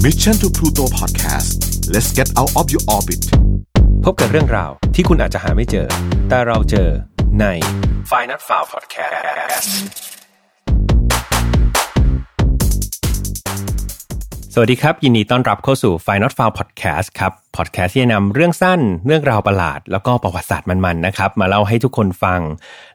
Mission to Pluto Podcast let's get out of your orbit พบกับเรื่องราวที่คุณอาจจะหาไม่เจอ แต่เราเจอใน f i n a l f i l e Podcast วัสดีครับ ยินดีต้อนรับเข้าสู่ Final f i l e Podcast ครับ Podcast ที่จะนำเรื่องสั้น เรื่องราวประหลาด แล้วก็ประวัติศาสตร์มันๆนะครับ มาเล่าให้ทุกคนฟัง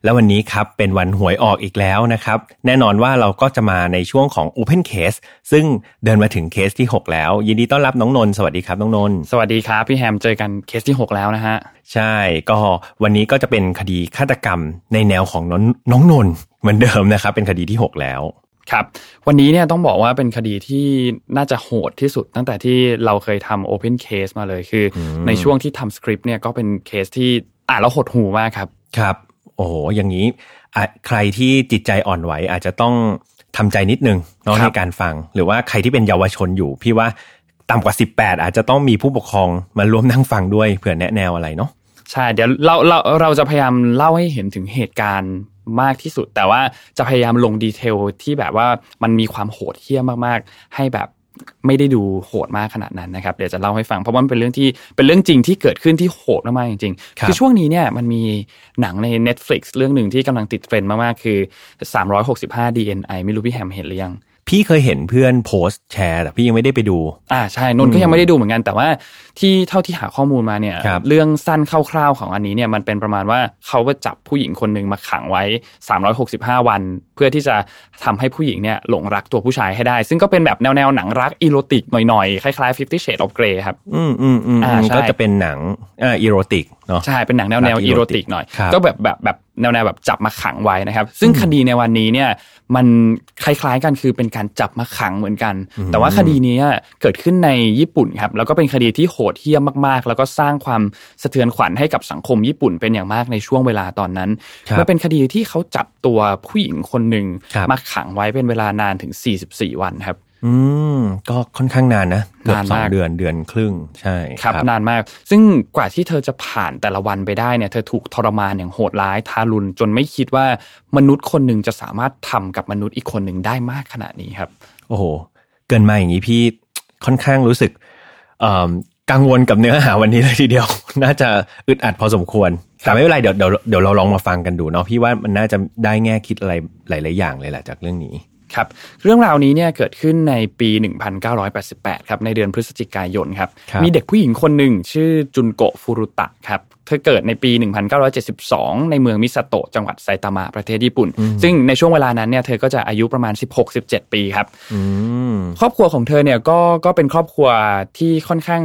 แล้ววันนี้ครับ เป็นวันหวยออกอีกแล้วนะครับ แน่นอนว่าเราก็จะมาในช่วงของ Open Case ซึ่งเดินมาถึงเคสที่ 6 แล้ว ยินดีต้อนรับน้องนนท์สวัสดีครับน้องนนท์สวัสดีครับพี่แฮมเจอกันเคสที่ 6 แล้วนะฮะใช่ ก็วันนี้ก็จะเป็นคดีฆาตกรรมในแนวของน้องน้องนนท์เหมือนเดิมนะครับ เป็นคดีที่ 6 แล้ว ครับวันนี้เนี่ยต้องบอกว่าเป็นคดีที่น่าจะโหดที่สุดตั้งแต่ที่เราเคยทำ Open Case มาเลยคือในช่วงที่ทำสคริปต์เนี่ยก็เป็นเคสที่อ่านแล้วหดหูมากครับ ครับ โอ้โห อย่างนี้อะใครที่จิตใจอ่อนไหวอาจจะต้องทำใจนิดนึงเนาะครัในบการฟัง หรือว่าใครที่เป็นเยาวชนอยู่ พี่ว่าต่ำกว่า 18 อาจจะต้องมีผู้ปกครองมาร่วมนั่งฟังด้วยเผื่อแนะแนวอะไรเนาะใช่เดี๋ยวเราเราเราจะพยายามเล่าให้เห็นถึงเหตุการณ์ มากที่สุด แต่ว่าจะพยายามลงดีเทลที่แบบว่ามันมีความโหดเหี้ยมมากๆ ให้แบบไม่ได้ดูโหดมากขนาดนั้นนะครับเดี๋ยวจะเล่าให้ฟังเพราะว่ามันเป็นเรื่องที่เป็นเรื่องจริงที่เกิดขึ้นที่โหดมากๆจริงครับๆคือช่วงนี้เนี่ยมันมีหนังใน Netflix เรื่องหนึ่งที่กำลังติดเทรนด์มากๆคือ 365 DNI ไม่รู้พี่แฮมเห็นหรือยัง พี่เคยเห็นเพื่อนโพสต์แชร์แต่พี่ยังไม่ได้ไปดู อ่าใช่นนท์ก็ยังไม่ได้ดูเหมือนกัน แต่ว่าที่เท่าที่หาข้อมูลมาเนี่ยครับเรื่องสั้นคร่าวๆของอันนี้เนี่ยมันเป็นประมาณว่าเขาไปจับผู้หญิงคนหนึ่งมาขังไว้ 365 วัน เพื่อที่จะทำให้ผู้หญิงเนี่ยหลงรักตัวผู้ชายให้ได้ ซึ่งก็เป็นแบบแนวๆหนังรักอีโรติกหน่อยๆคล้ายๆ Fifty Shades of Grey ครับอืมอืมอืมอ่าใช่ก็จะเป็นหนังอ่าอีโรติกเนาะใช่เป็นหนังแนวรัแนกวอีอีโรโรติติกกหน่อยครับก็แบบแบบแบบ แนวแนวแบบจับมาขังไว้นะครับ ซึ่งคดีในวันนี้เนี่ยมันคล้ายๆกันคือเป็นการจับมาขังเหมือนกัน แต่ว่าคดีนี้เกิดขึ้นในญี่ปุ่นครับแล้วก็เป็นคดีที่โหดเหี้ยมมากๆ แล้วก็สร้างความสะเทือนขวัญให้กับสังคมญี่ปุ่นเป็นอย่างมากในช่วงเวลาตอนนั้นครับมันเป็นคดีที่เขาจับตัวผู้หญิงคนหนึ่งครับมาขังไว้เป็นเวลานานถึง 44 วันครับ อืมก็ค่อนข้างนานนะเกือบนานสองมากเดือนเดือนครึ่งใช่ครับนานมาก ซึ่งกว่าที่เธอจะผ่านแต่ละวันไปได้เนี่ยเธอถูกทรมานอย่างโหดร้ายทารุณจนไม่คิดว่ามนุษย์คนหนึ่งจะสามารถทำกับมนุษย์อีกคนหนึ่งได้มากขนาดนี้ครับ โอ้โห เกินมาอย่างนี้พี่ค่อนข้างรู้สึกเอ่อกังวลกับเนื้อหาวันนี้เลยทีเดียว น่าจะอึดอัดพอสมควร แต่ไม่เป็นไรเดี๋ยวเดี๋ยวเดี๋ยวเราลองมาฟังกันดูเนาะพี่ว่ามันน่าจะได้แง่คิดอะไรหลาย ๆ อย่างเลยแหละจากเรื่องนี้ ครับเรื่องราวนี้เนี่ยเกิดขึ้นในปี 1988 ครับในเดือนพฤศจิกายนครับครับมีเด็กผู้หญิงคนหนึ่งชื่อจุนโกะฟูรุตะครับเธอเกิดในปี 1972 ในเมืองมิซาโตะจังหวัดไซตามะประเทศญี่ปุ่น ซึ่งในช่วงเวลานั้นเนี่ยเธอก็จะอายุประมาณ 16-17 ปีครับอืมครอบครัวของเธอเนี่ยก็ก็เป็นครอบครัวที่ค่อนข้าง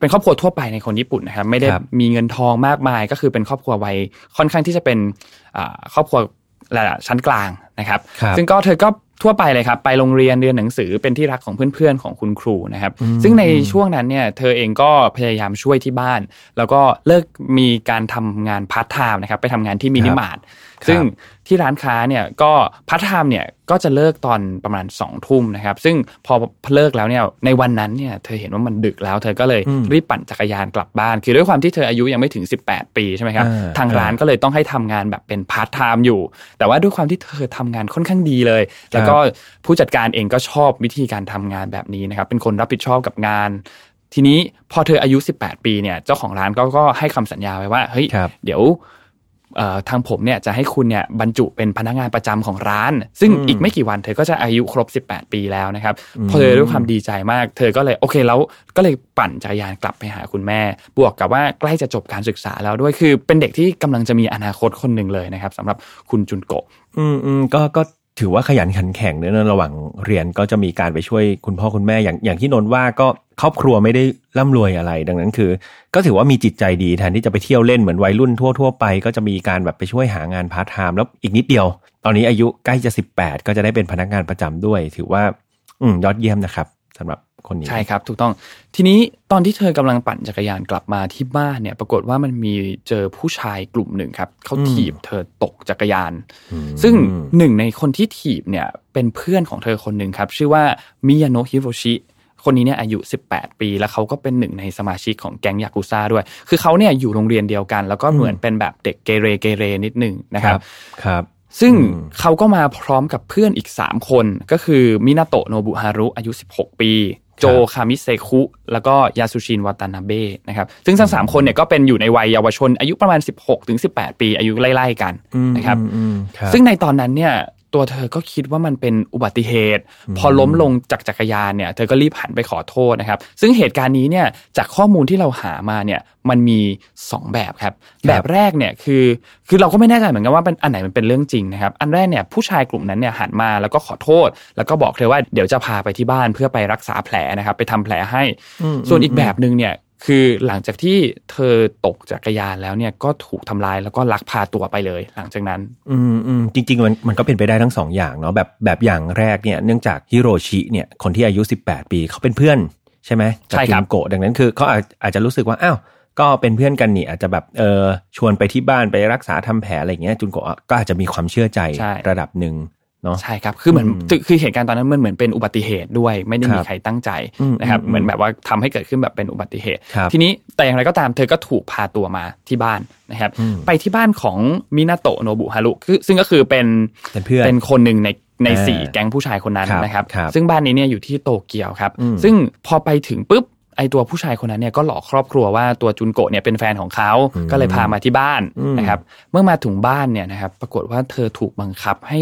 เป็นครอบครัวทั่วไปในคนญี่ปุ่นนะครับไม่ได้ครับมีเงินทองมากมาย ก็คือเป็นครอบครัววัยค่อนข้างที่จะเป็นอ่าครอบครัวระดับชั้นกลางนะครับครับซึ่งก็เธอก็ ทั่วไปเลยครับ ไปโรงเรียนเรียนหนังสือเป็นที่รักของเพื่อนๆของคุณครูนะครับ ซึ่งในช่วงนั้นเนี่ยเธอเองก็พยายามช่วยที่บ้าน แล้วก็เริ่มมีการทำงานพาร์ทไทม์นะครับไปทำงานที่มินิมาร์ทครับ ซึ่งที่ร้านค้าเนี่ยก็พาร์ทไทม์เนี่ยก็จะเลิกตอนประมาณ2องทุ่มนะครับ ซึ่งพอเลิกแล้วเนี่ยในวันนั้นเนี่ยเธอเห็นว่ามันดึกแล้วเธอก็เลยรีบปั่นจักรยานกลับบ้าน คือด้วยความที่เธออายุยังไม่ถึง 18 ปีใช่ไหมครับอ่าทางร้านก็เลยต้องให้ทำงานแบบเป็นพาร์ทไทม์อยู่ แต่ว่าด้วยความที่เธอทำงานค่อนข้างดีเลย แล้วก็ผู้จัดการเองก็ชอบวิธีการทำงานแบบนี้นะครับเป็นคนรับผิดชอบกับงานทีนี้พอเธออายุ 18 ปีเนี่ยเจ้าของร้านก็ก็ให้คำสัญญาไว้ว่าเฮ้ยครับเดี๋ยวเอ่อ ทางผมเนี่ยจะให้คุณเนี่ยบรรจุเป็นพนักงานประจำของร้าน ซึ่งอีกไม่กี่วันเธอก็จะอายุครบ 18 ปีแล้วนะครับพอเธอด้วยความดีใจมาก เธอก็เลยโอเคแล้วก็เลยปั่นจักรยานกลับไปหาคุณแม่ บวกกับว่าใกล้จะจบการศึกษาแล้วด้วยคือเป็นเด็กที่กำลังจะมีอนาคตคนหนึ่งเลยนะครับสำหรับคุณจุนโกะอืมอืมก็ก็ ถือว่าขยันขันแข็งเนอะระหว่างเรียนก็จะมีการไปช่วยคุณพ่อคุณแม่อย่างอย่างที่นนว่าก็ครอบครัวไม่ได้ร่ำรวยอะไร ดังนั้นคือ ก็ถือว่ามีจิตใจดีแทนที่จะไปเที่ยวเล่นเหมือนวัยรุ่นทั่วทั่วๆไป ก็จะมีการแบบไปช่วยหางานพาร์ทไทม์แล้วอีกนิดเดียว ตอนนี้อายุใกล้จะสิบแปดก็จะได้เป็นพนักงานประจำด้วย ถือว่า อืมยอดเยี่ยมนะครับ สำหรับคนนี้ใช่ครับ ถูกต้องทีนี้ตอนที่เธอกำลังปั่นจักรยานกลับมาที่บ้านเนี่ย ปรากฏว่ามันมีเจอผู้ชายกลุ่มหนึ่งครับเขาถีบเธอตกจักรยาน ซึ่งหนึ่งในคนที่ถีบเนี่ยเป็นเพื่อนของเธอคนหนึ่งครับ ชื่อว่ามิยาโนะฮิโรชิคนนี้เนี่ยอายุ 18 ปี แล้วเขาก็เป็นหนึ่งในสมาชิกของแก๊งยากุซ่าด้วย คือเขาเนี่ยอยู่โรงเรียนเดียวกัน แล้วก็เหมือนเป็นแบบเด็กเกเรเกเรนิดหนึ่งนะครับ ครับ ซึ่งเขาก็มาพร้อมกับเพื่อนอีก 3 คนก็คือมินาโตะโนบุฮารุอายุ 16 ปี โจคามิเซคุ แล้วก็ยาสุชินวาตานาเบะนะครับซึ่งทั้งสามคนเนี่ยก็เป็นอยู่ในวัยเยาวชนอายุประมาณ 16ถึง18 ปีอายุไล่ๆกันนะครับอืมครับซึ่งในตอนนั้นเนี่ย ตัวเธอก็คิดว่ามันเป็นอุบัติเหตุ พอล้มลงจากจักรยานเนี่ย เธอก็รีบหันไปขอโทษนะครับ ซึ่งเหตุการณ์นี้เนี่ยจากข้อมูลที่เราหามาเนี่ยมันมี 2 แบบครับ แบบแรกเนี่ยคือคือเราก็ไม่แน่ใจเหมือนกันว่าเป็นอันไหนมันเป็นเรื่องจริงนะครับ อันแรกเนี่ยผู้ชายกลุ่มนั้นเนี่ยหันมาแล้วก็ขอโทษ แล้วก็บอกเธอว่าเดี๋ยวจะพาไปที่บ้านเพื่อไปรักษาแผลนะครับ ไปทำแผลให้ ส่วนอีกแบบหนึ่งเนี่ย คือหลังจากที่เธอตกจักรยานแล้วเนี่ยก็ถูกทำลายแล้วก็ลักพาตัวไปเลย หลังจากนั้น อืมอืมจริง ๆ มันมันก็เป็นไปได้ทั้งสองอย่างเนาะแบบแบบอย่างแรกเนี่ยเนื่องจากฮิโรชิเนี่ยคนที่อายุ 18 ปีเขาเป็นเพื่อนใช่ไหมกัใช่ครับจุนโกะดังนั้นคือเขาอาจอาจจะรู้สึกว่าอ้าวก็เป็นเพื่อนกันนี่อาจจะแบบเออชวนไปที่บ้านไปรักษาทำแผลอะไรอย่างเงี้ยจุนโกะก็อาจจะมีความเชื่อใจใช่ระดับหนึ่ง เนาะใช่ครับคือเหมือนอืมคือคือเหตุการณ์ตอนนั้นมันเหมือนเป็นอุบัติเหตุด้วย ไม่ได้คมีรับใครตั้งใจอืมนะครับอืมเหมือนแบบว่าทำให้เกิดขึ้นแบบเป็นอุบัติเหตุครับทีนี้แต่อย่างไรก็ตามเธอก็ถูกพาตัวมาที่บ้านนะครับอืมไปที่บ้านของมินาโตะโนบุฮารุคือซึ่งก็คือเป็นเป็นเพื่อนเป็นคนหนึ่งในในอ่าสี่แก๊งผู้ชายคนนั้นครับนะครับครับ ซึ่งบ้านนี้เนี่ยอยู่ที่โตเกียวครับอืมซึ่งพอไปถึงปุ๊บ ไอตัวผู้ชายคนนั้นเนี่ยก็หลอกครอบครัวว่าตัวจุนโกะเนี่ยเป็นแฟนของเขาก็เลยพามาที่บ้านอืมนะครับ เมื่อมาถึงบ้านเนี่ยนะครับ ปรากฏว่าเธอถูกบังคับให้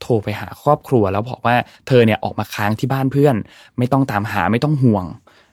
โทรไปหาครอบครัว แล้วบอกว่าเธอเนี่ยออกมาค้างที่บ้านเพื่อน ไม่ต้องตามหาไม่ต้องห่วง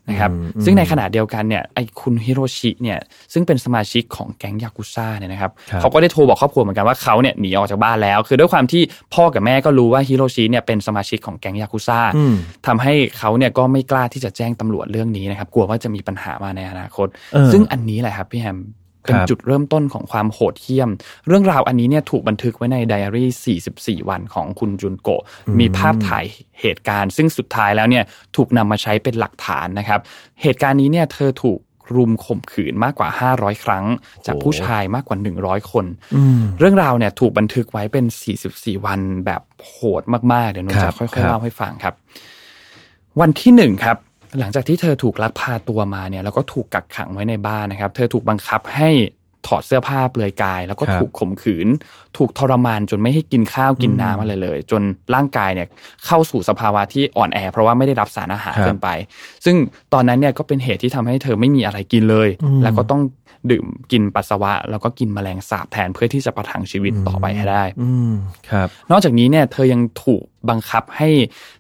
นะครับซึ่งในขณะเดียวกันเนี่ยไอคุณฮิโรชิเนี่ยซึ่งเป็นสมาชิกของแก๊งยากุซ่าเนี่ยนะครับครับเขาก็ได้โทรบอกครอบครัวเหมือนกันว่าเขาเนี่ยหนีออกจากบ้านแล้ว คือด้วยความที่พ่อกับแม่ก็รู้ว่าฮิโรชิเนี่ยเป็นสมาชิกของแก๊งยากุซ่าอืมทำให้เขาเนี่ยก็ไม่กล้าที่จะแจ้งตำรวจเรื่องนี้นะครับกลัวว่าจะมีปัญหามาในอนาคตเออซึ่งอันนี้แหละครับพี่แฮม เป็นครับจุดเริ่มต้นของความโหดเหี้ยม เรื่องราวอันนี้เนี่ยถูกบันทึกไว้ในไดอารี่ 44 วันของคุณจุนโกะมีภาพถ่ายเหตุการณ์ ซึ่งสุดท้ายแล้วเนี่ยถูกนำมาใช้เป็นหลักฐานนะครับ เหตุการณ์นี้เนี่ยเธอถูกรุมข่มขืนมากกว่า 500 ครั้ง จากผู้ชายมากกว่า 100 คนอืมเรื่องราวเนี่ยถูกบันทึกไว้เป็น 44 วันแบบโหดมาก ๆ เดี๋ยวนนครัจะบค่ครัอยบๆเล่าให้ฟังครับ วันที่หนึ่งครับ หลังจากที่เธอถูกลักพาตัวมาเนี่ยแล้วก็ถูกกักขังไว้ในบ้านนะครับ เธอถูกบังคับให้ถอดเสื้อผ้าเปลือยกาย แล้วก็ครับถูกข่มขืน ถูกทรมานจนไม่ให้กินข้าวกินน้ำอะไรเลย จนร่างกายเนี่ยเข้าสู่สภาวะที่อ่อนแอ เพราะว่าไม่ได้รับสารอาหารครับเกินไป ซึ่งตอนนั้นเนี่ยก็เป็นเหตุที่ทำให้เธอไม่มีอะไรกินเลยอืมแล้วก็ต้องดื่มกินปัสสาวะ แล้วก็กินแมลงสาบแทนเพื่อที่จะประทังชีวิตต่อไปให้ได้อืมครับ นอกจากนี้เนี่ยเธอยังถูก บังคับให้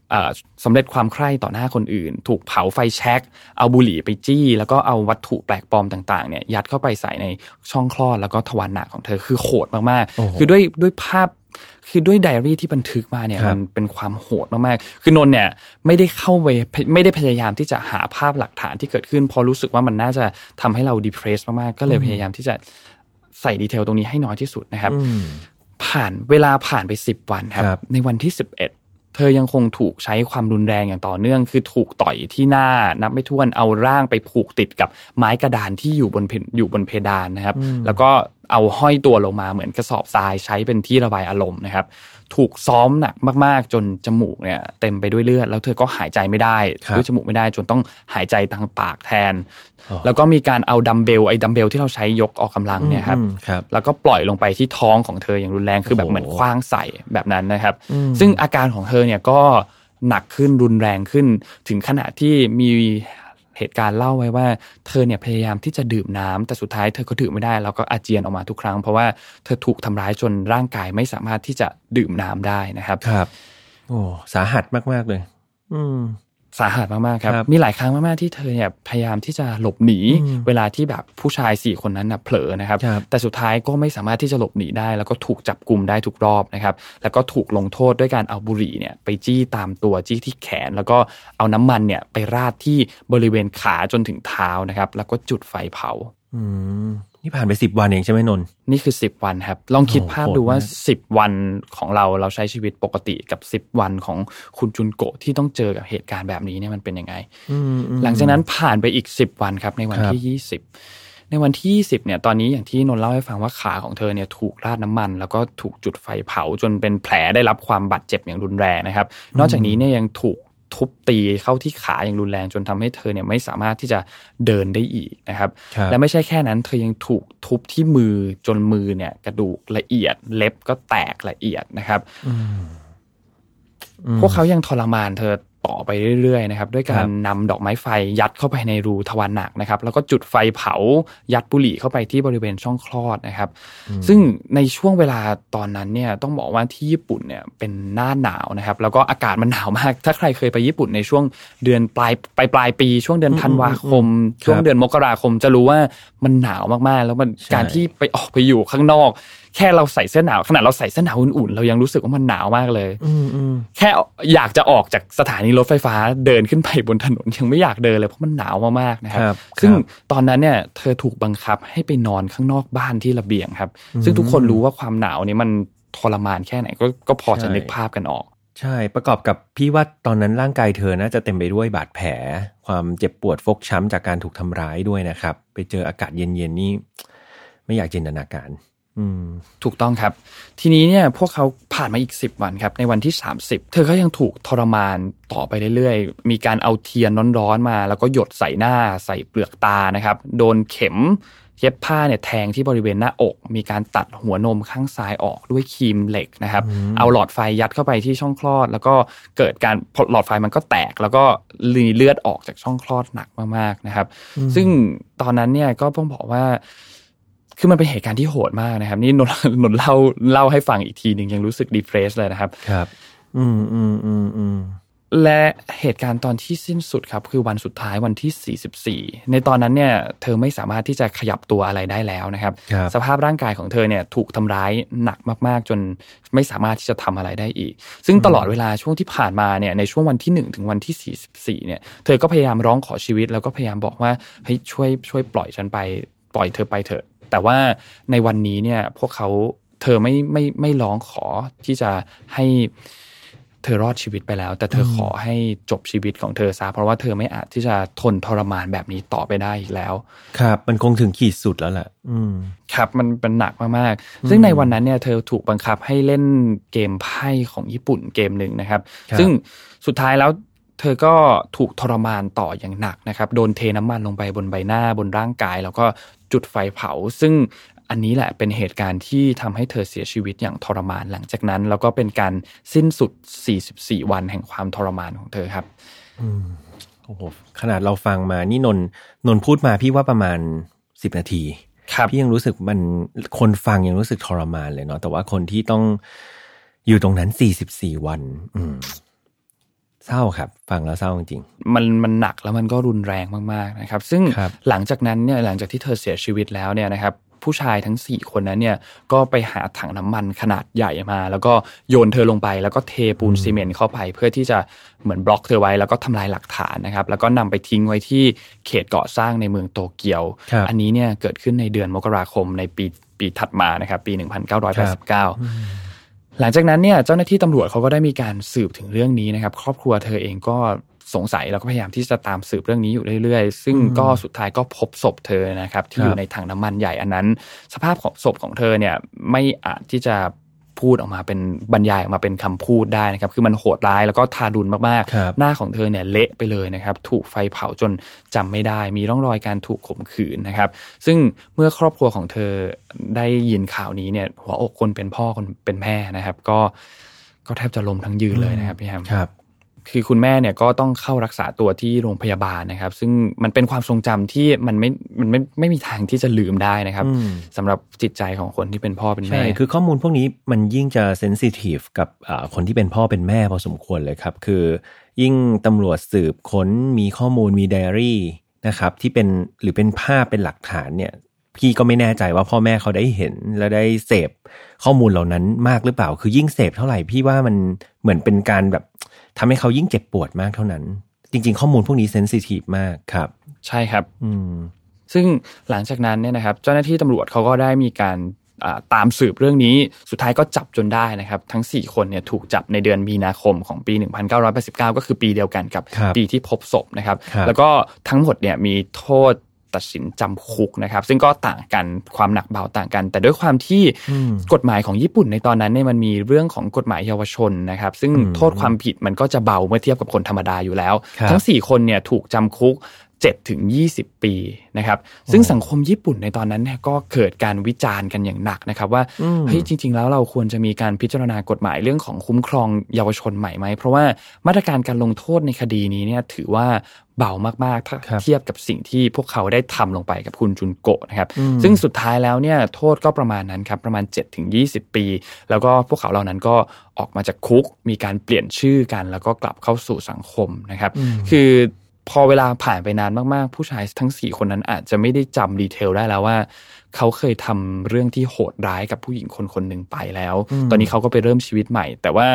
เอ่อสำเร็จความใคร่ต่อหน้าคนอื่น ถูกเผาไฟแช็กเอาบุหรี่ไปจี้ แล้วก็เอาวัตถุแปลกปลอมต่างๆเนี่ยยัดเข้าไปใส่ในช่องคลอดแล้วก็ทวารหนักของเธอคือโหดมากโอ้โหๆคือด้วยด้วยภาพคือด้วยไดอารี่ที่บันทึกมาเนี่ยครับมันเป็นความโหดมากๆ คือนนท์เนี่ยไม่ได้เข้าไปไม่ได้พยายามที่จะหาภาพหลักฐานที่เกิดขึ้นเพอรู้สึกว่ามันน่าจะทำให้เราดีเพรสมากๆ ก็เลยพยายามที่จะใส่ดีเทลตรงนี้ให้น้อยที่สุดนะครับอืม ผ่านเวลาผ่านไปสิบวันครับครับในวันที่สิบเอ็ดเธอยังคงถูกใช้ความรุนแรงอย่างต่อเนื่อง คือถูกต่อยที่หน้านับไม่ถ้วนเอาร่างไปผูกติดกับไม้กระดานที่อยู่บนเพอยู่บนเพดานนะครับ แล้วก็เอาห้อยตัวลงมาเหมือนกระสอบทรายใช้เป็นที่ระบายอารมณ์นะครับ ถูกซ้อมหนักมากๆ จนจมูกเนี่ยเต็มไปด้วยเลือด แล้วเธอก็หายใจไม่ได้ครับด้วยจมูกไม่ได้จนต้องหายใจทางปากแทนอ๋อแล้วก็มีการเอาดัมเบลไอ้ดัมเบลที่เราใช้ยกออกกำลังเนี่ยครับอืมครับแล้วก็ปล่อยลงไปที่ท้องของเธออย่างรุนแรงคือแบบโอ้โหเหมือนคว้างใส่แบบนั้นนะครับอืมซึ่งอาการของเธอเนี่ยก็หนักขึ้นรุนแรงขึ้น ถึงขนาดที่มี เหตุการณ์เล่าไว้ว่าเธอเนี่ยพยายามที่จะดื่มน้ำแต่สุดท้ายเธอก็ดื่มไม่ได้แล้วก็อาเจียนออกมาทุกครั้ง เพราะว่าเธอถูกทำร้ายจนร่างกายไม่สามารถที่จะดื่มน้ำได้นะครับ ครับ โอ้สาหัสมากๆเลย อืม สาหัสมากๆครับครับ มีหลายครั้งมากๆที่เธอเนี่ยพยายามที่จะหลบหนีอืมเวลาที่แบบผู้ชายสี่คนนั้นน่ะเผลอนะครับครับ แต่สุดท้ายก็ไม่สามารถที่จะหลบหนีได้ แล้วก็ถูกจับกลุ่มได้ทุกรอบนะครับ แล้วก็ถูกลงโทษด้วยการเอาบุหรี่เนี่ยไปจี้ตามตัวจี้ที่แขน แล้วก็เอาน้ำมันเนี่ยไปราดที่บริเวณขาจนถึงเท้านะครับ แล้วก็จุดไฟเผาอืม นี่ผ่านไปสิบวันเองใช่ไหมนนท์นี่คือ10วันครับ ลองคิดโอ้โหภาพดูว่าโหดมาก10วันของเราเราใช้ชีวิตปกติกับ10วันของคุณจุนโกะที่ต้องเจอกับเหตุการณ์แบบนี้เนี่ยมันเป็นยังไงอืมอืมหลังจากนั้นผ่านไปอีก10วันครับ ในวันครับที่20ในวันที่20เนี่ยตอนนี้อย่างที่นนท์เล่าให้ฟังว่าขาของเธอเนี่ยถูกราดน้ำมัน แล้วก็ถูกจุดไฟเผาจนเป็นแผลได้รับความบาดเจ็บอย่างรุนแรงนะครับ นอกจากนี้เนี่ยยังถูก ทุบตีเข้าที่ขาอย่างรุนแรงจนทำให้เธอเนี่ยไม่สามารถที่จะเดินได้อีกนะครับครับ และไม่ใช่แค่นั้น เธอยังถูกทุบที่มือจนมือเนี่ยกระดูกละเอียด เล็บก็แตกละเอียดนะครับพวกเขายังทรมานเธอ ต่อไปเรื่อยๆนะครับด้วยการนำดอกไม้ไฟยัดเข้าไปในรูทวารหนักนะครับ แล้วก็จุดไฟเผายัดบุหรี่เข้าไปที่บริเวณช่องคลอดนะครับ ซึ่งในช่วงเวลาตอนนั้นเนี่ยต้องบอกว่าที่ญี่ปุ่นเนี่ยเป็นหน้าหนาวนะครับ แล้วก็อากาศมันหนาวมาก ถ้าใครเคยไปญี่ปุ่นในช่วงเดือนปลายปลายปลายปี ช่วงเดือนธันวาคม ช่วงเดือนมกราคมจะรู้ว่ามันหนาวมากๆ แล้วมันการที่ไปออกไปอยู่ข้างนอก แค่เราใส่เสื้อหนาวขนาดเราใส่เสื้อหนาวอุ่นๆเรายังรู้สึกว่ามันหนาวมากเลยแค่อยากจะออกจากสถานีรถไฟฟ้าเดินขึ้นไปบนถนนยังไม่อยากเดินเลยเพราะมันหนาวมากๆนะครับครับซึ่งครับตอนนั้นเนี่ย เธอถูกบังคับให้ไปนอนข้างนอกบ้านที่ระเบียงครับ ซึ่งทุกคนรู้ว่าความหนาวเนี่ยมันทรมานแค่ไหนก็ก็พอจะใช่นึกภาพกันออกใช่ประกอบกับพี่ว่าตอนนั้นร่างกายเธอน่าจะเต็มไปด้วยบาดแผล ความเจ็บปวดฟกช้ำจากการถูกทำร้ายด้วยนะครับ ไปเจออากาศเย็นๆนี่ไม่อยากจินตนาการอืม ถูกต้องครับ ทีนี้เนี่ยพวกเขาผ่านมาอีก 10 วันครับ ในวันที่ 30 เธอก็ยังถูกทรมานต่อไปเรื่อยๆ มีการเอาเทียนร้อนๆมา แล้วก็หยดใส่หน้าใส่เปลือกตานะครับ โดนเข็มเย็บผ้าเนี่ยแทงที่บริเวณหน้าอก มีการตัดหัวนมข้างซ้ายออกด้วยครีมเหล็กนะครับ เอาหลอดไฟยัดเข้าไปที่ช่องคลอด แล้วก็เกิดการพอหลอดไฟมันก็แตก แล้วก็มีเลือดออกจากช่องคลอดหนักมากๆนะครับ ซึ่งตอนนั้นเนี่ยก็ต้องบอกว่า คือมันเป็นเหตุการณ์ที่โหดมากนะครับ นี่นนนนเล่าเล่าให้ฟังอีกทีหนึ่งยังรู้สึกดีเพรสเลยนะครับ ครับ อืมอืมอืมอืมและเหตุการณ์ตอนที่สิ้นสุดครับ คือวันสุดท้ายวันที่ 44 ในตอนนั้นเนี่ย เธอไม่สามารถที่จะขยับตัวอะไรได้แล้วนะครับครับสภาพร่างกายของเธอเนี่ยถูกทำร้ายหนักมากๆ จนไม่สามารถที่จะทำอะไรได้อีก ซึ่งตลอดเวลาช่วงที่ผ่านมาเนี่ยในช่วงวันที่ 1 ถึงวันที่ 44 เนี่ยเธอก็พยายามร้องขอชีวิต แล้วก็พยายามบอกว่าเฮ้ยช่วยช่วยปล่อยฉันไปปล่อยเธอไปเถอะ แต่ว่าในวันนี้เนี่ยพวกเขาเธอไม่ไม่ไม่ร้องขอที่จะให้เธอรอดชีวิตไปแล้ว แต่เธอขอให้จบชีวิตของเธอซะเพราะว่าเธอไม่อาจที่จะทนทรมานแบบนี้ต่อไปได้อีกแล้ว ครับ มันคงถึงขีดสุดแล้วแหละอืมครับมันเป็นหนักมากๆ ซึ่งในวันนั้นเนี่ยเธอถูกบังคับให้เล่นเกมไพ่ของญี่ปุ่นเกมหนึ่งนะครับครับซึ่งสุดท้ายแล้ว เธอก็ถูกทรมานต่ออย่างหนักนะครับ โดนเทน้ำมันลงไปบนใบหน้าบนร่างกาย แล้วก็จุดไฟเผา ซึ่งอันนี้แหละเป็นเหตุการณ์ที่ทำให้เธอเสียชีวิตอย่างทรมานหลังจากนั้น แล้วก็เป็นการสิ้นสุด 44 วันแห่งความทรมานของเธอครับโอ้โหขนาดเราฟังมานี่นนนนพูดมาพี่ว่าประมาณสิบนาทีครับพี่ยังรู้สึกมันคนฟังยังรู้สึกทรมานเลยเนาะแต่ว่าคนที่ต้องอยู่ตรงนั้นสี่สิบสี่วัน อืม เศร้าครับ ฟังแล้วเศร้าจริงมันมันหนักแล้วมันก็รุนแรงมากๆนะครับ ซึ่งครับหลังจากนั้นเนี่ยหลังจากที่เธอเสียชีวิตแล้วเนี่ยนะครับผู้ชายทั้ง 4 คนนั้นเนี่ยก็ไปหาถังน้ำมันขนาดใหญ่มา แล้วก็โยนเธอลงไป แล้วก็เทปูนซีเมนต์เข้าไป เพื่อที่จะเหมือนบล็อกเธอไว้แล้วก็ทำลายหลักฐานนะครับ แล้วก็นำไปทิ้งไว้ที่เขตก่อสร้างในเมืองโตเกียวครับอันนี้เนี่ยเกิดขึ้นในเดือนมกราคมในปีปีถัดมานะครับปี 1989 หลังจากนั้นเนี่ยเจ้าหน้าที่ตำรวจเขาก็ได้มีการสืบถึงเรื่องนี้นะครับ ครอบครัวเธอเองก็สงสัยแล้วก็พยายามที่จะตามสืบเรื่องนี้อยู่เรื่อยๆ ซึ่งก็สุดท้ายก็พบศพเธอนะครับ ที่ครับอยู่ในถังน้ำมันใหญ่อันนั้น สภาพของศพของเธอเนี่ยไม่อาจที่จะ พูดออกมาเป็นบรรยายออกมาเป็นคำพูดได้นะครับ คือมันโหดร้ายแล้วก็ทารุณมากครับๆหน้าของเธอเนี่ยเละไปเลยนะครับ ถูกไฟเผาจนจำไม่ได้ มีร่องรอยการถูกข่มขืนนะครับ ซึ่งเมื่อครอบครัวของเธอได้ยินข่าวนี้เนี่ยหัวอกคนเป็นพ่อคนเป็นแม่นะครับ ก็ก็แทบจะล้มทั้งยืนเลยนะครับพี่แฮมครับ คือคุณแม่เนี่ยก็ต้องเข้ารักษาตัวที่โรงพยาบาลนะครับ ซึ่งมันเป็นความทรงจำที่มันไม่มันไม่ไม่มีทางที่จะลืมได้นะครับอืมสำหรับจิตใจของคนที่เป็นพ่อเป็นใช่แม่คือข้อมูลพวกนี้มันยิ่งจะเซนซิทีฟกับอ่าคนที่เป็นพ่อเป็นแม่พอสมควรเลยครับ คือ ยิ่งตำรวจสืบค้นมีข้อมูลมีไดอารี่นะครับที่เป็นหรือเป็นภาพเป็นหลักฐานเนี่ยพี่ก็ไม่แน่ใจว่าพ่อแม่เขาได้เห็นและได้เสพข้อมูลเหล่านั้นมากหรือเปล่า คือยิ่งเสพเท่าไหร่พี่ว่ามันเหมือนเป็นการแบบ ทำให้เขายิ่งเจ็บปวดมากเท่านั้น จริง ๆ ข้อมูลพวกนี้เซนซิทีฟมากครับ ใช่ครับ อืมซึ่งหลังจากนั้นเนี่ยนะครับ เจ้าหน้าที่ตำรวจเขาก็ได้มีการอ่าตามสืบเรื่องนี้สุดท้ายก็จับจนได้นะครับ ทั้ง 4 คนเนี่ยถูกจับในเดือนมีนาคมของปี 1989 ก็คือปีเดียวกันกับครับปีที่พบศพนะครับครับ แล้วก็ทั้งหมดเนี่ยมีโทษ ตัดสินจำคุกนะครับ ซึ่งก็ต่างกันความหนักเบาต่างกัน แต่ด้วยความที่กฎหมายของญี่ปุ่นในตอนนั้นเนี่ยมันมีเรื่องของกฎหมายเยาวชนนะครับ ซึ่งโทษความผิดมันก็จะเบาเมื่อเทียบกับคนธรรมดาอยู่แล้วครับทั้ง 4 คนเนี่ยถูกจำคุก 7ถึง20 ปีนะครับ ซึ่งสังคมญี่ปุ่นในตอนนั้นเนี่ยก็เกิดการวิจารณ์กันอย่างหนักนะครับ ว่าเฮ้ยจริง ๆ แล้วเราควรจะมีการพิจารณากฎหมายเรื่องของคุ้มครองเยาวชนใหม่ไหม เพราะว่ามาตรการการลงโทษในคดีนี้เนี่ยถือว่าเบามากๆถ้าเทียบกับสิ่งที่พวกเขาได้ทำลงไปกับคุณจุนโกะนะครับ ซึ่งสุดท้ายแล้วเนี่ยโทษก็ประมาณนั้นครับ ประมาณ7ถึง20 ปี แล้วก็พวกเขาเหล่านั้นก็ออกมาจากคุก มีการเปลี่ยนชื่อกัน แล้วก็กลับเข้าสู่สังคมนะครับ คือ พอเวลาผ่านไปนานมากๆ ผู้ชายทั้ง4คนนั้นอาจจะไม่ได้จำดีเทลได้แล้วว่า เขาเคยทำเรื่องที่โหดร้ายกับผู้หญิงคนคนหนึ่งไปแล้ว ตอนนี้เขาก็ไปเริ่มชีวิตใหม่ แต่ว่า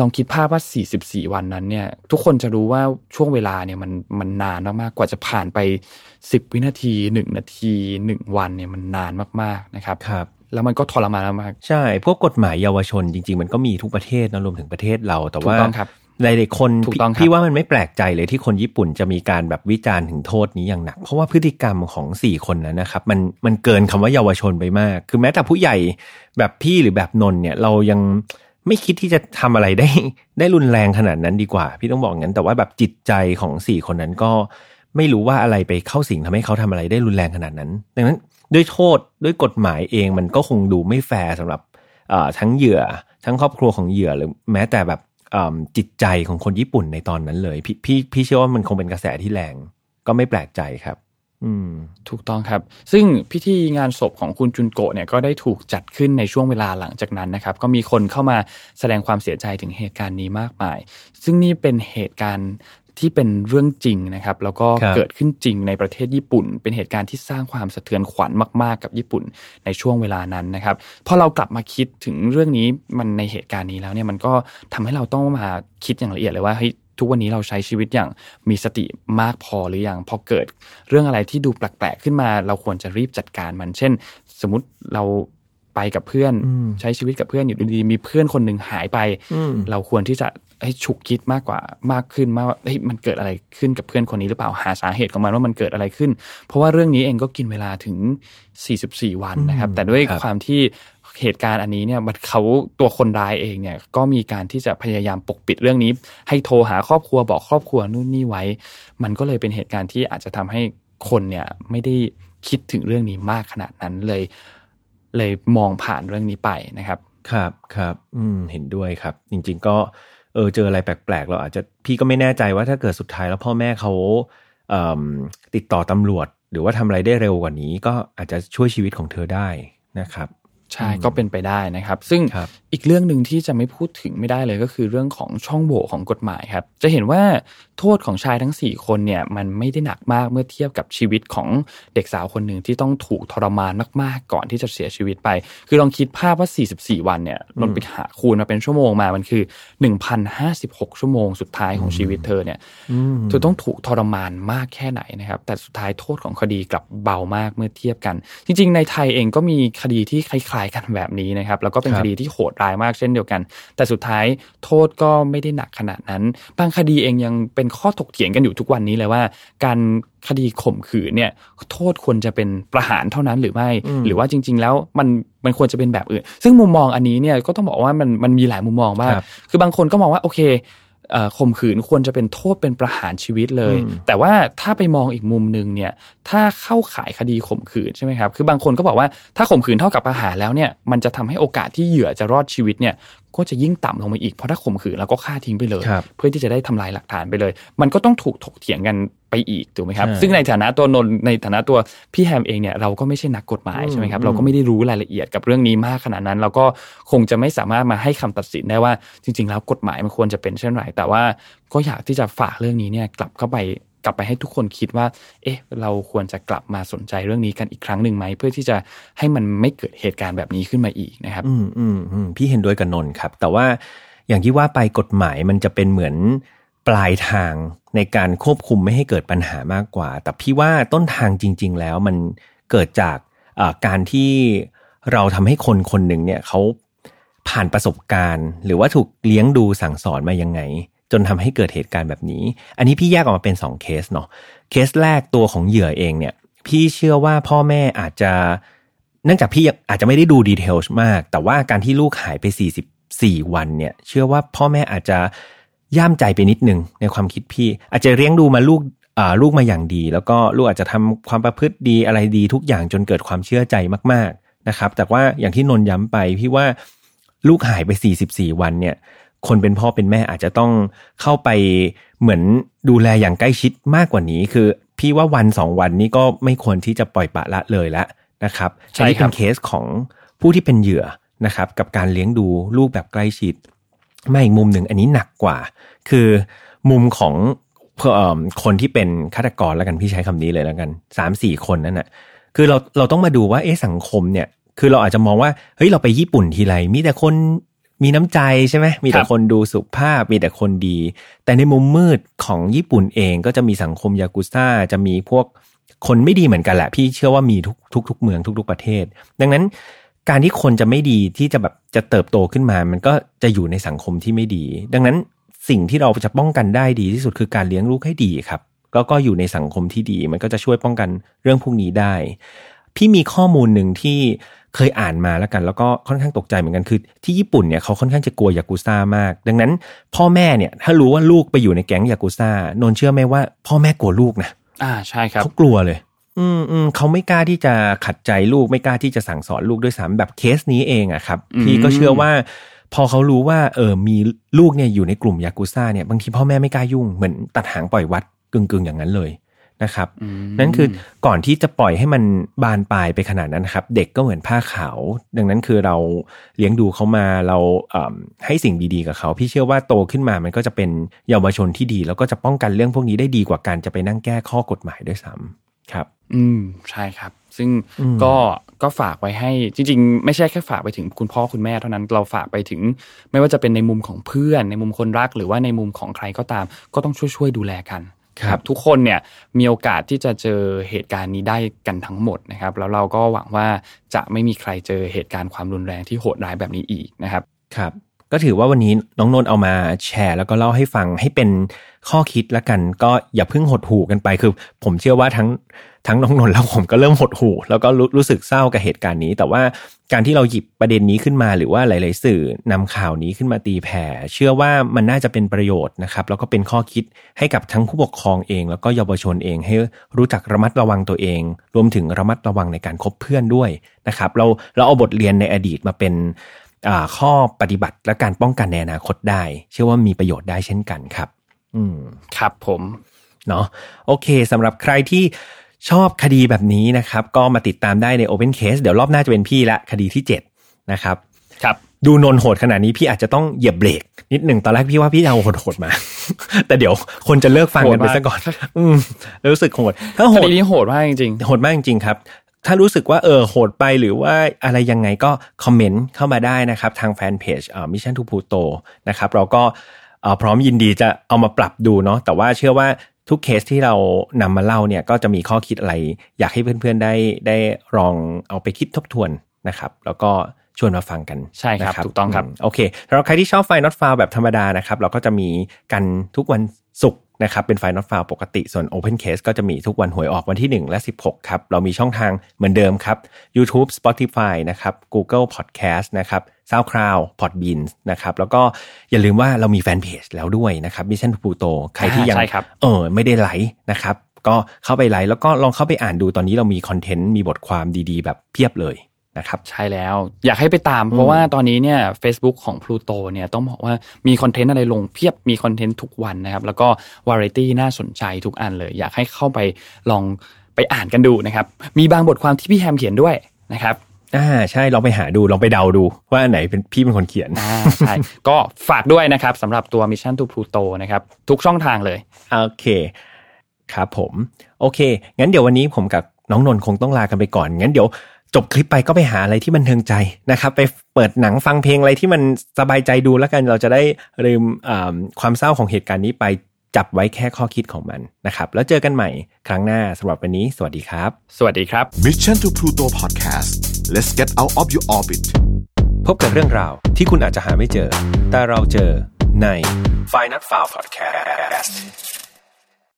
ลองคิดภาพว่า 44 วันนั้นเนี่ย ทุกคนจะรู้ว่าช่วงเวลาเนี่ยมันมันนานมากๆ กว่าจะผ่านไป 10 วินาที 1 นาที 1 วันเนี่ยมันนานมากๆนะครับครับ แล้วมันก็ทรมานมาก ใช่ พวกกฎหมายเยาวชนจริง ๆ มันก็มีทุกประเทศนะรวมถึงประเทศเรา แต่ถูว่ากต้องครับ หลายๆคนถูกต้องครับพี่ว่ามันไม่แปลกใจเลยที่คนญี่ปุ่นจะมีการแบบวิจารณ์ถึงโทษนี้อย่างหนัก เพราะว่าพฤติกรรมของสี่คนนั้นนะครับมันมันเกินคำว่าเยาวชนไปมาก คือแม้แต่ผู้ใหญ่แบบพี่หรือแบบนนท์เนี่ยเรายังไม่คิดที่จะทำอะไรได้ได้รุนแรงขนาดนั้นดีกว่า พี่ต้องบอกงั้นแต่ว่าแบบจิตใจของสี่คนนั้นก็ไม่รู้ว่าอะไรไปเข้าสิงทำให้เขาทำอะไรได้รุนแรงขนาดนั้น ดังนั้นด้วยโทษด้วยกฎหมายเองมันก็คงดูไม่แฟร์สำหรับเอ่อทั้งเหยื่อ ทั้งครอบครัวของเหยื่อหรือแม้แต่แบบเอิ่ม จิตใจของคนญี่ปุ่นในตอนนั้นเลย พี่พี่พี่เชื่อว่ามันคงเป็นกระแสที่แรง ก็ไม่แปลกใจครับ อืม ถูกต้องครับ ซึ่งพิธีงานศพของคุณจุนโกะเนี่ยก็ได้ถูกจัดขึ้นในช่วงเวลาหลังจากนั้นนะครับ ก็มีคนเข้ามาแสดงความเสียใจถึงเหตุการณ์นี้มากมาย ซึ่งนี่เป็นเหตุการณ์ ที่เป็นเรื่องจริงนะครับ แล้วก็ครับเกิดขึ้นจริงในประเทศญี่ปุ่น เป็นเหตุการณ์ที่สร้างความสะเทือนขวัญมาก ๆ กับญี่ปุ่นในช่วงเวลานั้นนะครับพอเรากลับมาคิดถึงเรื่องนี้มันในเหตุการณ์นี้แล้วเนี่ยมันก็ทำให้เราต้องมาคิดอย่างละเอียดเลยว่าเฮ้ยทุกวันนี้เราใช้ชีวิตอย่างมีสติมากพอหรือยังพอเกิดเรื่องอะไรที่ดูแปลกๆขึ้นมา เราควรจะรีบจัดการมัน เช่น สมมติเราไปกับเพื่อนอืมใช้ชีวิตกับเพื่อนอยู่ดีๆมีเพื่อนคนหนึ่งหายไปอืมเราควรที่จะ ให้ฉุกคิดมากกว่ามากขึ้นมากว่าเฮ้ยมันเกิดอะไรขึ้นกับเพื่อนคนนี้หรือเปล่าหาสาเหตุของมันว่ามันเกิดอะไรขึ้น เพราะว่าเรื่องนี้เองก็กินเวลาถึง 44 วันนะครับ แต่ด้วยครับความที่เหตุการณ์อันนี้เนี่ยมันเขาตัวคนร้ายเองเนี่ยก็มีการที่จะพยายามปกปิดเรื่องนี้ ให้โทรหาครอบครัวบอกครอบครัวนู่นนี่ไว้ มันก็เลยเป็นเหตุการณ์ที่อาจจะทำให้คนเนี่ยไม่ได้คิดถึงเรื่องนี้มากขนาดนั้นเลย เลยมองผ่านเรื่องนี้ไปนะครับ ครับครับ อืมเห็นด้วยครับ จริง ๆ ก็ เออเจออะไรแปลกๆ เราอาจจะพี่ก็ไม่แน่ใจว่าถ้าเกิดสุดท้ายแล้วพ่อแม่เขาเติดต่อตำรวจ หรือว่าทำอะไรได้เร็วกว่านี้ ก็อาจจะช่วยชีวิตของเธอได้นะครับ ใช่ก็เป็นไปได้นะครับ ซึ่งครับอีกเรื่องหนึ่งที่จะไม่พูดถึงไม่ได้เลยก็คือเรื่องของช่องโหว่ของกฎหมายครับ จะเห็นว่าโทษของชายทั้ง 4 คนเนี่ยมันไม่ได้หนักมากเมื่อเทียบกับชีวิตของเด็กสาวคนหนึ่งที่ต้องถูกทรมานมากๆ ก่อนที่จะเสียชีวิตไป คือลองคิดภาพว่า 44 วันเนี่ยลองไปหาคูณมาเป็นชั่วโมงมามันคือ 1,056 ชั่วโมงสุดท้ายของชีวิตเธอเนี่ยเธอต้องถูกทรมานมากแค่ไหนนะครับ แต่สุดท้ายโทษของคดีกลับเบามากเมื่อเทียบกัน จริง ๆ ในไทยเองก็มีคดีที่คล้ายๆกันแบบนี้นะครับ แล้วก็เป็นครับคดีที่โหดร้ายมากเช่นเดียวกัน แต่สุดท้ายโทษก็ไม่ได้หนักขนาดนั้น บางคดีเองยังเป็นข้อถกเถียงกันอยู่ทุกวันนี้เลยว่า การคดีข่มขืนเนี่ย โทษควรจะเป็นประหารเท่านั้นหรือไม่ หรือว่าจริง ๆ แล้วมันมันควรจะเป็นแบบอื่น ซึ่งมุมมองอันนี้เนี่ยก็ต้องบอกว่ามันมันมีหลายมุมมองมากครับคือบางคนก็มองว่าโอเคเอ่อ ข่มขืนควรจะเป็นโทษเป็นประหารชีวิตเลยอืมแต่ว่าถ้าไปมองอีกมุมหนึ่งเนี่ยถ้าเข้าข่ายคดีข่มขืนใช่ไหมครับคือบางคนก็บอกว่าถ้าข่มขืนเท่ากับประหารแล้วเนี่ยมันจะทำให้โอกาสที่เหยื่อจะรอดชีวิตเนี่ยก็จะยิ่งต่ำลงมาอีกเพราะถ้าข่มขืนแล้วก็ฆ่าทิ้งไปเลยครับเพื่อที่จะได้ทำลายหลักฐานไปเลย มันก็ต้องถูกถกเถียงกัน ไปอีกถูกไหมครับใช่ซึ่งในฐานะตัวนนท์ในฐานะตัวพี่แฮมเองเนี่ยเราก็ไม่ใช่นักกฎหมายใช่ไหมครับอืมเราก็ไม่ได้รู้รายละเอียดกับเรื่องนี้มากขนาดนั้น เราก็คงจะไม่สามารถมาให้คำตัดสินได้ว่าจริง ๆ แล้วกฎหมายมันควรจะเป็นเช่นไรแต่ว่าก็อยากที่จะฝากเรื่องนี้เนี่ยกลับเข้าไปกลับไปให้ทุกคนคิดว่า เอ๊ะ เราควรจะกลับมาสนใจเรื่องนี้กันอีกครั้งหนึ่งไหม เพื่อที่จะให้มันไม่เกิดเหตุการณ์แบบนี้ขึ้นมาอีกนะครับ อืมอืมอืมพี่เห็นด้วยกับนนท์ครับ แต่ว่าอย่างที่ว่าไปกฎหมายมันจะเป็นเหมือน ปลายทางในการควบคุมไม่ให้เกิดปัญหามากกว่า แต่พี่ว่าต้นทางจริง ๆ แล้วมันเกิดจากการที่เราทำให้คนคนหนึ่งเนี่ยเขาผ่านประสบการณ์ หรือว่าถูกเลี้ยงดูสั่งสอนมายังไง จนทำให้เกิดเหตุการณ์แบบนี้ อันนี้พี่แยกออกมาเป็นสองเคสเนาะเคสแรกตัวของเหยื่อเองเนี่ยพี่เชื่อว่าพ่อแม่อาจจะเนื่องจากพี่อาจจะไม่ได้ดูดีเทลมาก แต่ว่าการที่ลูกหายไป 44 วันเนี่ย เชื่อว่าพ่อแม่อาจจะ ย่ามใจไปนิดนึงในความคิดพี่ อาจจะเลี้ยงดูมาลูกลูกมาอย่างดี แล้วก็ลูกอาจจะทำความประพฤติดีอะไรดีทุกอย่างจนเกิดความเชื่อใจมาก ๆนะครับ แต่ว่าอย่างที่นนย้ำไปพี่ว่าลูกหายไป 44 วันเนี่ย คนเป็นพ่อเป็นแม่อาจจะต้องเข้าไปเหมือนดูแลอย่างใกล้ชิดมากกว่านี้ คือ พี่ว่าวันสองวันนี้ก็ไม่ควรที่จะปล่อยปละละเลยละนะครับใช่เป็นเคสของผู้ที่เป็นเหยื่อนะครับ กับการเลี้ยงดูลูกแบบใกล้ชิด มาอีกมุมหนึ่งอันนี้หนักกว่า คือมุมของคนที่เป็นฆาตกรแล้วกันพี่ใช้คำนี้เลยแล้วกันสามสี่คนนั่นแหะคือเราเราต้องมาดูว่าเอ๊ะสังคมเนี่ย คือเราอาจจะมองว่าเฮ้ยเราไปญี่ปุ่นทีไรมีแต่คนมีน้ำใจใช่ไหมมีแต่คนดูสุภาพมีแต่คนดี แต่ในมุมมืดของญี่ปุ่นเองก็จะมีสังคมยากุซ่าจะมีพวกคนไม่ดีเหมือนกันแหละ พี่เชื่อว่ามีทุกทุกทุกเมืองทุกๆประเทศ ดังนั้น การที่คนจะไม่ดีที่จะแบบจะเติบโตขึ้นมา มันก็จะอยู่ในสังคมที่ไม่ดี ดังนั้นสิ่งที่เราจะป้องกันได้ดีที่สุดคือการเลี้ยงลูกให้ดีครับ ก็ก็อยู่ในสังคมที่ดี มันก็จะช่วยป้องกันเรื่องพวกนี้ได้ พี่มีข้อมูลหนึ่งที่เคยอ่านมาแล้วกัน แล้วก็ค่อนข้างตกใจเหมือนกันคือที่ญี่ปุ่นเนี่ยเขาค่อนข้างจะกลัวยากุซ่ามาก ดังนั้น พ่อแม่เนี่ยถ้ารู้ว่าลูกไปอยู่ในแก๊งยากุซ่านนเชื่อไหมว่า พ่อแม่กลัวลูกนะอ่าใช่ครับเขากลัวเลย อืมอืมเขาไม่กล้าที่จะขัดใจลูกไม่กล้าที่จะสั่งสอนลูกด้วยซ้ำแบบเคสนี้เองอะครับ พี่ก็เชื่อว่า พอเขารู้ว่า เออมีลูกเนี่ยอยู่ในกลุ่มยากุซ่าเนี่ยบางทีพ่อแม่ไม่กล้ายุ่งเหมือนตัดหางปล่อยวัดกึ่งๆอย่างนั้นเลยนะครับนั่นคือก่อนที่จะปล่อยให้มันบานปลายไปขนาดนั้นครับ เด็กก็เหมือนผ้าขาว ดังนั้นคือเราเลี้ยงดูเขามาเราให้สิ่งดีๆกับเขา พี่เชื่อว่าโตขึ้นมามันก็จะเป็นเยาวชนที่ดี แล้วก็จะป้องกันเรื่องพวกนี้ได้ดีกว่าการจะไปนั่งแก้ข้อกฎหมายด้วยซ้ำ ครับ อืมใช่ครับ ซึ่งก็ก็ฝากไว้ให้จริง ๆ ไม่ใช่แค่ฝากไปถึงคุณพ่อคุณแม่เท่านั้นเราฝากไปถึง ไม่ว่าจะเป็นในมุมของเพื่อน ในมุมคนรักหรือว่าในมุมของใครก็ตาม ก็ต้องช่วยๆดูแลกันครับทุกคนเนี่ยมีโอกาสที่จะเจอเหตุการณ์นี้ได้กันทั้งหมดนะครับ แล้วเราก็หวังว่าจะไม่มีใครเจอเหตุการณ์ความรุนแรงที่โหดร้ายแบบนี้อีกนะครับครับ ก็ถือว่าวันนี้น้องนนท์เอามาแชร์แล้วก็เล่าให้ฟังให้เป็นข้อคิดแล้วกัน ก็อย่าเพิ่งหดหู่กันไปคือ ผมเชื่อว่าทั้งทั้งน้องนนท์แล้วผมก็เริ่มหดหู่แล้วก็รู้รู้สึกเศร้ากับเหตุการณ์นี้ แต่ว่าการที่เราหยิบประเด็นนี้ขึ้นมา หรือว่าหลาย ๆ สื่อนำข่าวนี้ขึ้นมาตีแผ่ เชื่อว่ามันน่าจะเป็นประโยชน์นะครับ แล้วก็เป็นข้อคิดให้กับทั้งผู้ปกครองเอง แล้วก็เยาวชนเองให้รู้จักระมัดระวังตัวเอง รวมถึงระมัดระวังในการคบเพื่อนด้วยนะครับ เราเราเอาบทเรียนในอดีตมาเป็น ข้อปฏิบัติและการป้องกันในอนาคตได้ เชื่อว่ามีประโยชน์ได้เช่นกันครับ อืมครับผมเนาะโอเคสำหรับใครที่ชอบคดีแบบนี้นะครับ ก็มาติดตามได้ใน Open Case เดี๋ยวรอบหน้าจะเป็นพี่ละคดีที่ 7 นะครับ ครับ ดูนนโหดขนาดนี้พี่อาจจะต้องเหยียบเบรกนิดหนึ่งตอนแรกพี่ว่าพี่เอาโหดๆมา แต่เดี๋ยวคนจะเลิกฟังกันไปซะก่อน อืมรู้สึกโหดถ้าโหดนี้โหดมากจริงๆโหดมากจริงๆครับ ถ้ารู้สึกว่าเออโหดไปหรือว่าอะไรยังไงก็ comment เข้ามาได้นะครับ ทางแฟนเพจอ่า Mission to Pluto นะครับ เราก็พร้อมยินดีจะเอามาปรับดูเนาะแต่ว่าเชื่อว่าทุกเคสที่เรานำมาเล่าเนี่ยก็จะมีข้อคิดอะไร อยากให้เพื่อนๆได้ได้ลองเอาไปคิดทบทวนนะครับ แล้วก็ชวนมาฟังกันใช่ครับถูกต้องครับ โอเคเราใครที่ชอบไฟนอตฟาวแบบธรรมดานะครับ เราก็จะมีกันทุกวันศุกร์ นะครับเป็นไฟล์ not file ปกติส่วน Open Case ก็จะมีทุกวันหวยออกวันที่ 1 และ 16 ครับ เรามีช่องทางเหมือนเดิมครับ YouTube Spotify นะครับ Google Podcast นะครับ SoundCloud Podbean นะครับแล้วก็อย่าลืมว่าเรามีแฟนเพจแล้วด้วยนะครับ Mission to Pluto ใครที่ยังเออไม่ได้ไลค์นะครับก็เข้าไปไลค์แล้วก็ลองเข้าไปอ่านดูตอนนี้เรามี content มีบทความดีๆ แบบเพียบเลย นะครับใช่แล้วอยากให้ไปตาม เพราะว่าตอนนี้เนี่ย Facebook ของ Pluto เนี่ยต้องบอกว่ามี content อะไรลงเพียบมี content ทุกวันนะครับ แล้วก็วาไรตี้น่าสนใจทุกอันเลย อยากให้เข้าไปลองไปอ่านกันดูนะครับ มีบางบทความที่พี่แฮมเขียนด้วยนะครับอ่าใช่ลองไปหาดูลองไปเดาดูว่าอันไหนเป็นพี่เป็นคนเขียนอ่าใช่ก็ฝากด้วยนะครับสำหรับตัว Mission to Pluto นะครับทุกช่องทางเลยโอเคครับผม โอเค งั้นเดี๋ยววันนี้ผมกับน้องนนท์คงต้องลากันไปก่อนงั้นเดี๋ยว จบคลิปไปก็ไปหาอะไรที่มันเทิงใจนะครับ ไปเปิดหนังฟังเพลงอะไรที่มันสบายใจดูแล้วกันเราจะได้ลืมความเศร้าของเหตุการณ์นี้ไปจับไว้แค่ข้อคิดของมันนะครับ แล้วเจอกันใหม่ครั้งหน้าสำหรับวันนี้ สวัสดีครับ สวัสดีครับ Mission to Pluto Podcast let's get out of your orbit พบกับเรื่องราวที่คุณอาจจะหาไม่เจอ แต่เราเจอใน f i n a l f i l e Podcast